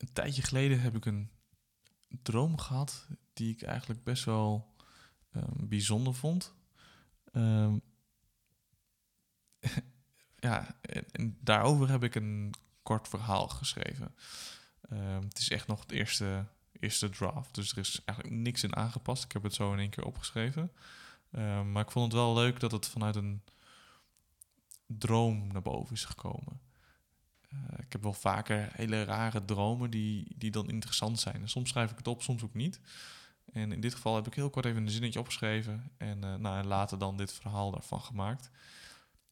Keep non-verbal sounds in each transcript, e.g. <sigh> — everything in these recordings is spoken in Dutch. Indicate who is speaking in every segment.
Speaker 1: een tijdje geleden heb ik een droom gehad die ik eigenlijk best wel ehm, bijzonder vond. Ehm, <laughs> ja, en, daarover heb ik een kort verhaal geschreven. Ehm, het is echt nog het eerste, eerste draft, dus er is eigenlijk niks in aangepast. Ik heb het zo in één keer opgeschreven. Maar ik vond het wel leuk dat het vanuit een droom naar boven is gekomen. Eh, ik heb wel vaker hele rare dromen die, die dan interessant zijn. En soms schrijf ik het op, soms ook niet. En in dit geval heb ik heel kort even een zinnetje opgeschreven. En, uh, nou, later dan dit verhaal daarvan gemaakt.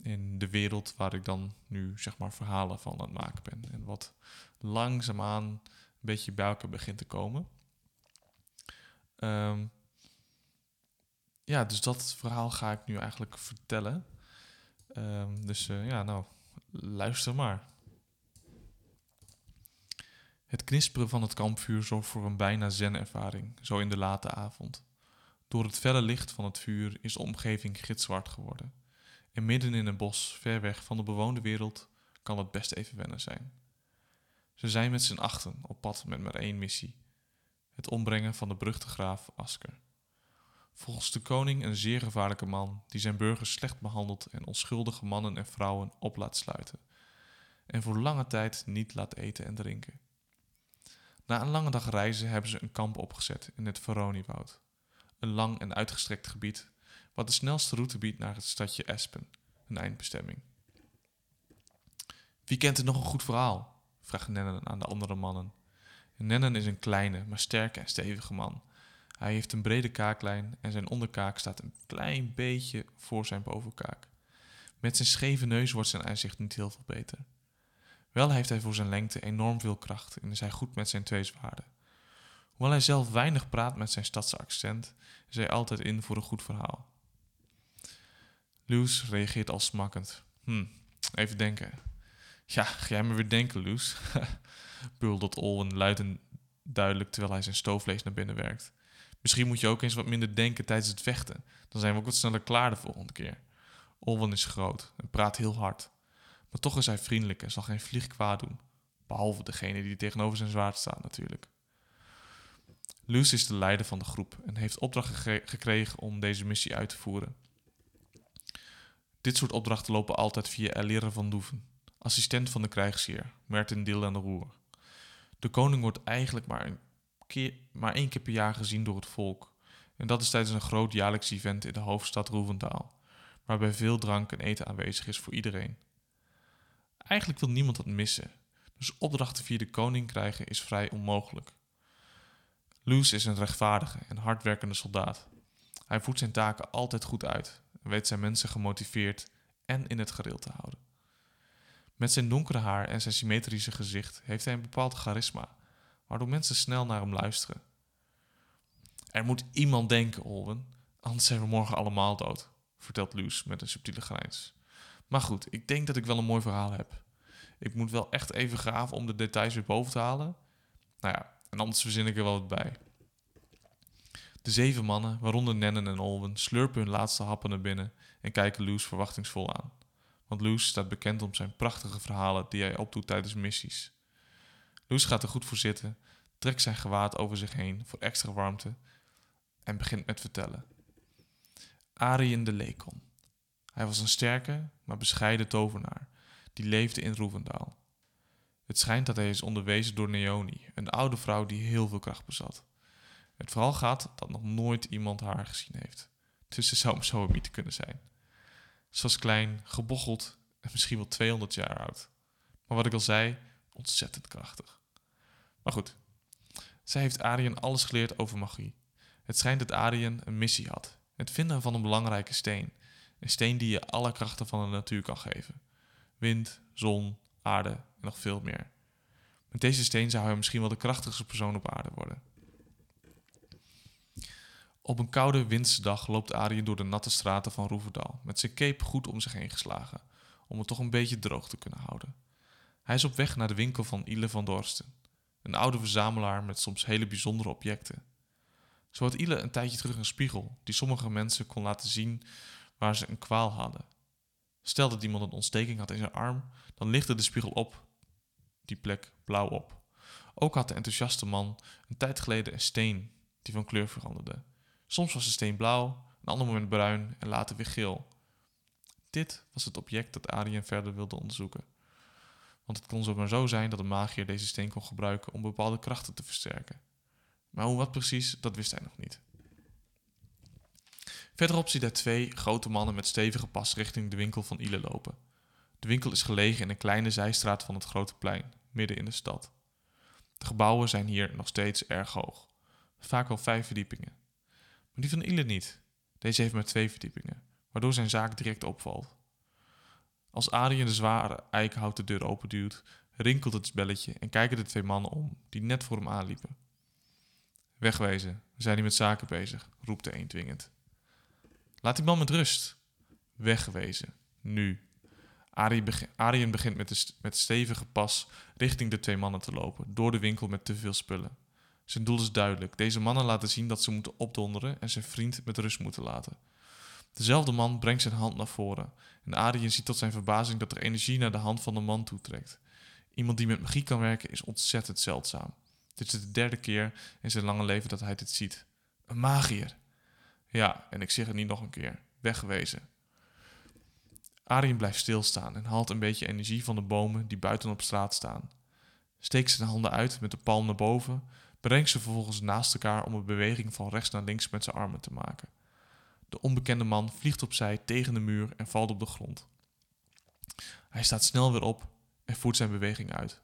Speaker 1: In de wereld waar ik dan nu zeg maar verhalen van aan het maken ben. En wat langzaamaan een beetje bij elkaar begint te komen. Um, ja, dus dat verhaal ga ik nu eigenlijk vertellen. Um, dus uh, ja, nou, luister maar. Het knisperen van het kampvuur zorgt voor een bijna zen-ervaring, zo in de late avond. Door het felle licht van het vuur is de omgeving gitzwart geworden. En midden in een bos, ver weg van de bewoonde wereld, kan het best even wennen zijn. Ze zijn met z'n achten op pad met maar één missie: het ombrengen van de beruchte graaf Asker. Volgens de koning een zeer gevaarlijke man die zijn burgers slecht behandelt en onschuldige mannen en vrouwen op laat sluiten. En voor lange tijd niet laat eten en drinken. Na een lange dag reizen hebben ze een kamp opgezet in het Veroniwoud. Een lang en uitgestrekt gebied wat de snelste route biedt naar het stadje Espen, een eindbestemming. Wie kent er nog een goed verhaal? vraagt Nennen aan de andere mannen. Nennen is een kleine, maar sterke en stevige man. Hij heeft een brede kaaklijn en zijn onderkaak staat een klein beetje voor zijn bovenkaak. Met zijn scheve neus wordt zijn uitzicht niet heel veel beter. Wel heeft hij voor zijn lengte enorm veel kracht en is hij goed met zijn twee zwaarden. Hoewel hij zelf weinig praat met zijn stadse accent, is hij altijd in voor een goed verhaal. Loes reageert al smakkend. Hm, even denken. Ja, ga jij me weer denken, Loes? <laughs> buldert Olwen luid en duidelijk terwijl hij zijn stoofvlees naar binnen werkt. Misschien moet je ook eens wat minder denken tijdens het vechten. Dan zijn we ook wat sneller klaar de volgende keer. Olwen is groot en praat heel hard. Maar toch is hij vriendelijk en zal geen vlieg kwaad doen. Behalve degene die tegenover zijn zwaard staat natuurlijk. Luce is de leider van de groep en heeft opdracht gekregen om deze missie uit te voeren. Dit soort opdrachten lopen altijd via Elire van Doeven, assistent van de krijgsheer, Merten Dil aan de Roer. De koning wordt eigenlijk maar, een keer, maar één keer per jaar gezien door het volk. En dat is tijdens een groot jaarlijks event in de hoofdstad Roevendaal, waarbij veel drank en eten aanwezig is voor iedereen. Eigenlijk wil niemand dat missen, dus opdrachten via de koning krijgen is vrij onmogelijk. Loes is een rechtvaardige en hardwerkende soldaat. Hij voert zijn taken altijd goed uit en weet zijn mensen gemotiveerd en in het gereel te houden. Met zijn donkere haar en zijn symmetrische gezicht heeft hij een bepaald charisma, waardoor mensen snel naar hem luisteren. Er moet iemand denken, Olwen, anders zijn we morgen allemaal dood, vertelt Luus met een subtiele grijns. Maar goed, ik denk dat ik wel een mooi verhaal heb. Ik moet wel echt even graven om de details weer boven te halen. Nou ja, en anders verzin ik er wel wat bij. De zeven mannen, waaronder Nennen en Olwen, slurpen hun laatste happen naar binnen en kijken Loes verwachtingsvol aan. Want Loes staat bekend om zijn prachtige verhalen die hij opdoet tijdens missies. Loes gaat er goed voor zitten, trekt zijn gewaad over zich heen voor extra warmte en begint met vertellen. Arien de Lekon. Hij was een sterke, maar bescheiden tovenaar, die leefde in Roevendaal. Het schijnt dat hij is onderwezen door Neoni, een oude vrouw die heel veel kracht bezat. Het verhaal gaat dat nog nooit iemand haar gezien heeft. Dus ze zou hem zo mythe kunnen zijn. Ze was klein, gebocheld en misschien wel 200 jaar oud. Maar wat ik al zei, ontzettend krachtig. Maar goed, zij heeft Arien alles geleerd over magie. Het schijnt dat Arien een missie had: het vinden van een belangrijke steen. Een steen die je alle krachten van de natuur kan geven: wind, zon, aarde en nog veel meer. Met deze steen zou hij misschien wel de krachtigste persoon op aarde worden. Op een koude windsdag loopt Arjen door de natte straten van Roeverdal met zijn cape goed om zich heen geslagen, om het toch een beetje droog te kunnen houden. Hij is op weg naar de winkel van Ile van Dorsten, een oude verzamelaar met soms hele bijzondere objecten. Zo had Ile een tijdje terug een spiegel die sommige mensen kon laten zien waar ze een kwaal hadden. Stel dat iemand een ontsteking had in zijn arm, dan lichtte de spiegel op die plek blauw op. Ook had de enthousiaste man een tijd geleden een steen die van kleur veranderde. Soms was de steen blauw, een ander moment bruin en later weer geel. Dit was het object dat Arjen verder wilde onderzoeken. Want het kon zomaar zo zijn dat een magier deze steen kon gebruiken om bepaalde krachten te versterken. Maar hoe wat precies, dat wist hij nog niet. Verderop ziet hij twee grote mannen met stevige pas richting de winkel van Ile lopen. De winkel is gelegen in een kleine zijstraat van het grote plein, midden in de stad. De gebouwen zijn hier nog steeds erg hoog, vaak wel vijf verdiepingen. Maar die van Ile niet. Deze heeft maar twee verdiepingen, waardoor zijn zaak direct opvalt. Als Adrien de zware eikenhouten deur openduwt, rinkelt het belletje en kijken de twee mannen om, die net voor hem aanliepen. Wegwezen, we zijn hier met zaken bezig, roept de een dwingend. Laat die man met rust. Wegwezen, nu. Arjen begint met, de met stevige pas richting de twee mannen te lopen, door de winkel met te veel spullen. Zijn doel is duidelijk. Deze mannen laten zien dat ze moeten opdonderen en zijn vriend met rust moeten laten. Dezelfde man brengt zijn hand naar voren en Arjen ziet tot zijn verbazing dat er energie naar de hand van de man toetrekt. Iemand die met magie kan werken is ontzettend zeldzaam. Dit is de derde keer in zijn lange leven dat hij dit ziet. Een magier. Ja, en ik zeg het niet nog een keer. Wegwezen. Arjen blijft stilstaan en haalt een beetje energie van de bomen die buiten op straat staan. Steekt zijn handen uit met de palm naar boven, brengt ze vervolgens naast elkaar om een beweging van rechts naar links met zijn armen te maken. De onbekende man vliegt opzij tegen de muur en valt op de grond. Hij staat snel weer op en voert zijn beweging uit.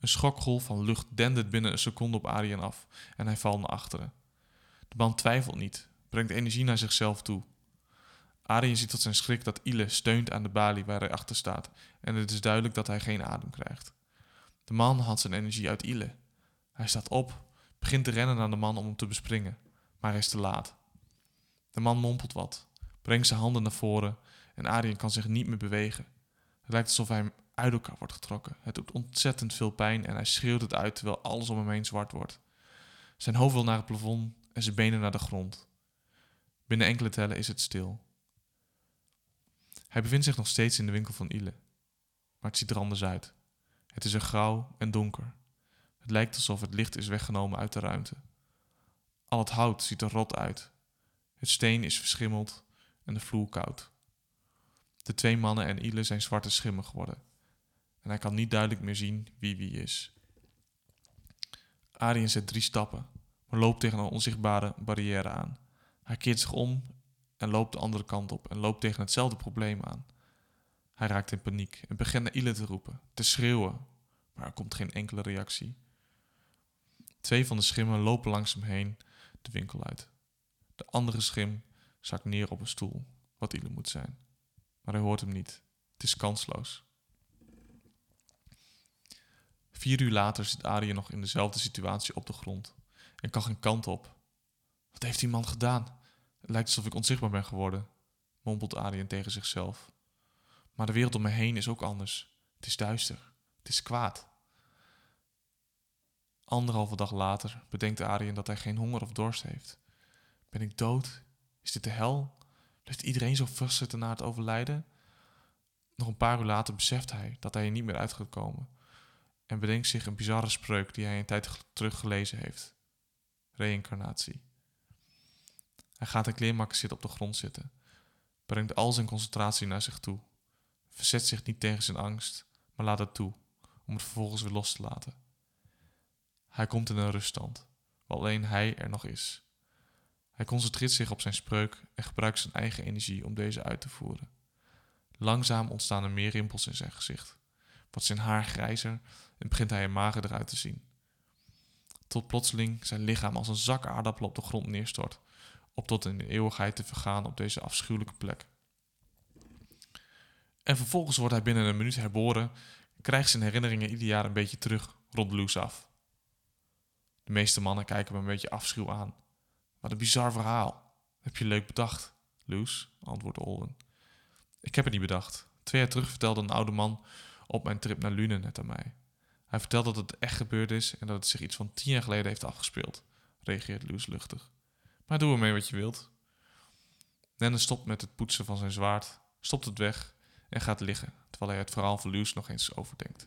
Speaker 1: Een schokgolf van lucht dendert binnen een seconde op Arjen af en hij valt naar achteren. De man twijfelt niet, brengt energie naar zichzelf toe. Arjen ziet tot zijn schrik dat Ile steunt aan de balie waar hij achter staat en het is duidelijk dat hij geen adem krijgt. De man haalt zijn energie uit Ile. Hij staat op, begint te rennen naar de man om hem te bespringen, maar hij is te laat. De man mompelt wat, brengt zijn handen naar voren en Arjen kan zich niet meer bewegen. Het lijkt alsof hij uit elkaar wordt getrokken. Het doet ontzettend veel pijn en hij schreeuwt het uit terwijl alles om hem heen zwart wordt. Zijn hoofd wil naar het plafond en zijn benen naar de grond. Binnen enkele tellen is het stil. Hij bevindt zich nog steeds in de winkel van Ile, maar het ziet er anders uit. Het is er grauw en donker. Het lijkt alsof het licht is weggenomen uit de ruimte. Al het hout ziet er rot uit. Het steen is verschimmeld en de vloer koud. De twee mannen en Ile zijn zwarte schimmen geworden en hij kan niet duidelijk meer zien wie wie is. Arjen zet drie stappen, maar loopt tegen een onzichtbare barrière aan. Hij keert zich om en loopt de andere kant op en loopt tegen hetzelfde probleem aan. Hij raakt in paniek en begint naar Ile te roepen, te schreeuwen, maar er komt geen enkele reactie. Twee van de schimmen lopen langs hem heen de winkel uit. De andere schim zakt neer op een stoel, wat Ile moet zijn. Maar hij hoort hem niet. Het is kansloos. Vier uur later zit Arjen nog in dezelfde situatie op de grond en kan geen kant op. Wat heeft die man gedaan? Het lijkt alsof ik onzichtbaar ben geworden, mompelt Arjen tegen zichzelf. Maar de wereld om me heen is ook anders. Het is duister. Het is kwaad. Anderhalve dag later bedenkt Arjen dat hij geen honger of dorst heeft. Ben ik dood? Is dit de hel? Blijft iedereen zo vastzitten na het overlijden? Nog een paar uur later beseft hij dat hij er niet meer uit gaat komen en bedenkt zich een bizarre spreuk die hij een tijd terug gelezen heeft. Reïncarnatie. Hij gaat in kleermakken zitten op de grond zitten, brengt al zijn concentratie naar zich toe, verzet zich niet tegen zijn angst, maar laat het toe, om het vervolgens weer los te laten. Hij komt in een ruststand, waar alleen hij er nog is. Hij concentreert zich op zijn spreuk en gebruikt zijn eigen energie om deze uit te voeren. Langzaam ontstaan er meer rimpels in zijn gezicht, wordt zijn haar grijzer en begint hij er mager eruit te zien. Tot plotseling zijn lichaam als een zak aardappel op de grond neerstort, op tot in de eeuwigheid te vergaan op deze afschuwelijke plek. En vervolgens wordt hij binnen een minuut herboren en krijgt zijn herinneringen ieder jaar een beetje terug rond Loes af. De meeste mannen kijken me een beetje afschuw aan. Wat een bizar verhaal. Heb je leuk bedacht, Loes? antwoordt Olwen. Ik heb het niet bedacht. Twee jaar terug vertelde een oude man op mijn trip naar Lune net aan mij. Hij vertelt dat het echt gebeurd is en dat het zich iets van tien jaar geleden heeft afgespeeld, reageert Loes luchtig. Maar doe ermee wat je wilt. Nenne stopt met het poetsen van zijn zwaard, stopt het weg en gaat liggen, terwijl hij het verhaal van Loes nog eens overdenkt.